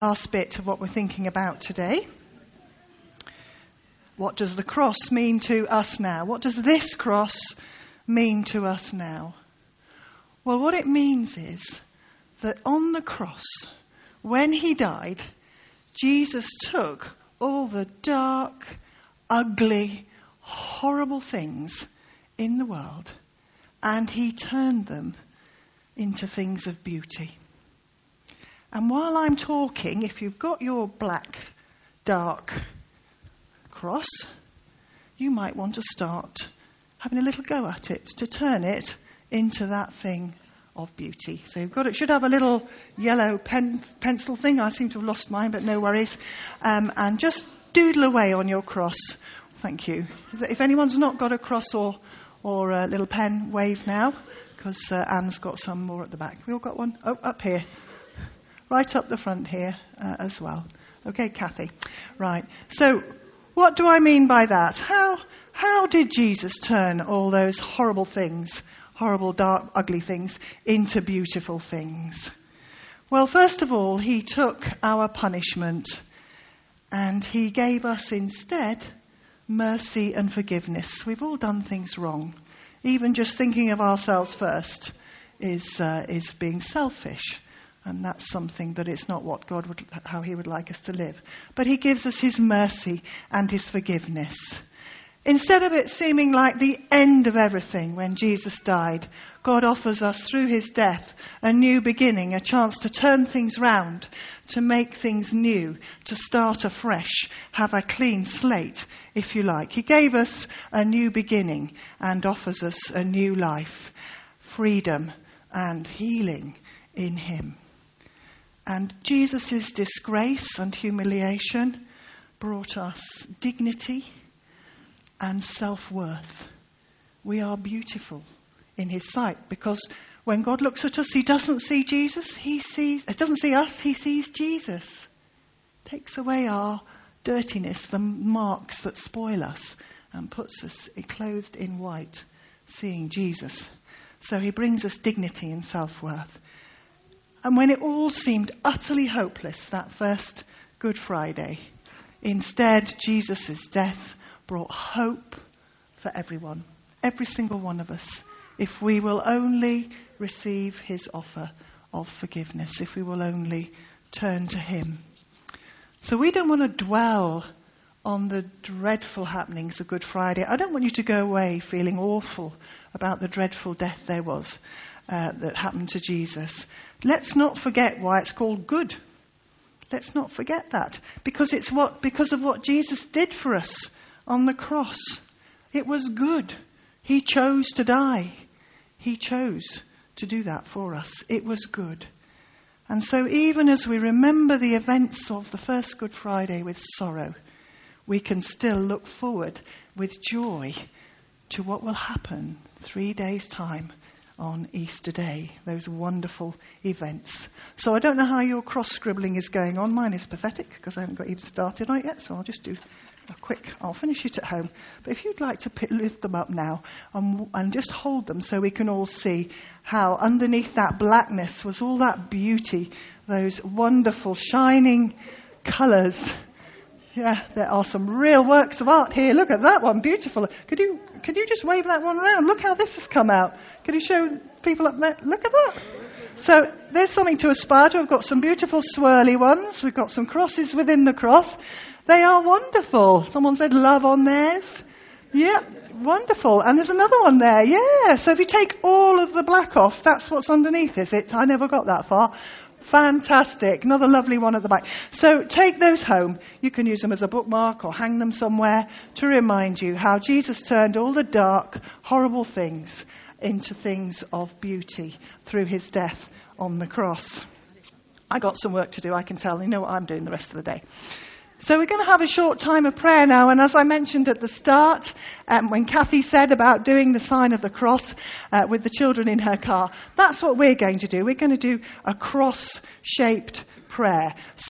last bit of what we're thinking about today. What does the cross mean to us now? What does this cross mean to us now? Well, what it means is that on the cross, when he died, Jesus took all the dark, ugly, horrible things in the world and he turned them into things of beauty. And while I'm talking, if you've got your black, dark cross, you might want to start having a little go at it to turn it into that thing of beauty. So you've got it should have a little yellow pen, pencil thing. I seem to have lost mine, but no worries. Um, and just doodle away on your cross. Thank you. If anyone's not got a cross or or a little pen, wave now, because uh, Anne's got some more at the back. We all got one? Oh, up here right up the front here uh, as well. Okay, Kathy. Right. So, what do I mean by that? How, how did Jesus turn all those horrible things, horrible, dark, ugly things, into beautiful things? Well, first of all, he took our punishment and he gave us instead mercy and forgiveness. We've all done things wrong. Even just thinking of ourselves first is, uh, is being selfish. And that's something that it's not what God would, how He would like us to live. But He gives us His mercy and His forgiveness. Instead of it seeming like the end of everything when Jesus died, God offers us through His death a new beginning, a chance to turn things round, to make things new, to start afresh, have a clean slate, if you like. He gave us a new beginning and offers us a new life, freedom and healing in Him. And Jesus' disgrace and humiliation brought us dignity and self worth. We are beautiful in His sight because when God looks at us, He doesn't see Jesus, He sees, doesn't see us, He sees Jesus. Takes away our dirtiness, the marks that spoil us, and puts us clothed in white, seeing Jesus. So He brings us dignity and self worth. And when it all seemed utterly hopeless that first Good Friday, instead, Jesus' death brought hope for everyone, every single one of us, if we will only receive his offer of forgiveness, if we will only turn to him. So we don't want to dwell on the dreadful happenings of Good Friday. I don't want you to go away feeling awful about the dreadful death there was uh, that happened to Jesus. Let's not forget why it's called good. Let's not forget that because it's what because of what Jesus did for us on the cross. It was good. He chose to die. He chose to do that for us. It was good. And so even as we remember the events of the first Good Friday with sorrow, we can still look forward with joy to what will happen 3 days time on Easter Day, those wonderful events. So I don't know how your cross scribbling is going on. Mine is pathetic because I haven't got even started on it yet, so I'll just do a quick, I'll finish it at home. But if you'd like to lift them up now and, and just hold them so we can all see how underneath that blackness was all that beauty, those wonderful shining colours. Yeah, there are some real works of art here. Look at that one, beautiful. Could you could you just wave that one around? Look how this has come out. Could you show people up there? Look at that. So there's something to aspire to. We've got some beautiful swirly ones. We've got some crosses within the cross. They are wonderful. Someone said love on theirs. Yeah, wonderful. And there's another one there. Yeah. So if you take all of the black off, that's what's underneath, is it? I never got that far. Fantastic. Another lovely one at the back. So take those home. You can use them as a bookmark or hang them somewhere to remind you how Jesus turned all the dark, horrible things into things of beauty through his death on the cross. I got some work to do, I can tell. You know what I'm doing the rest of the day. So we're going to have a short time of prayer now. And as I mentioned at the start, um, when Kathy said about doing the sign of the cross uh, with the children in her car, that's what we're going to do. We're going to do a cross-shaped prayer.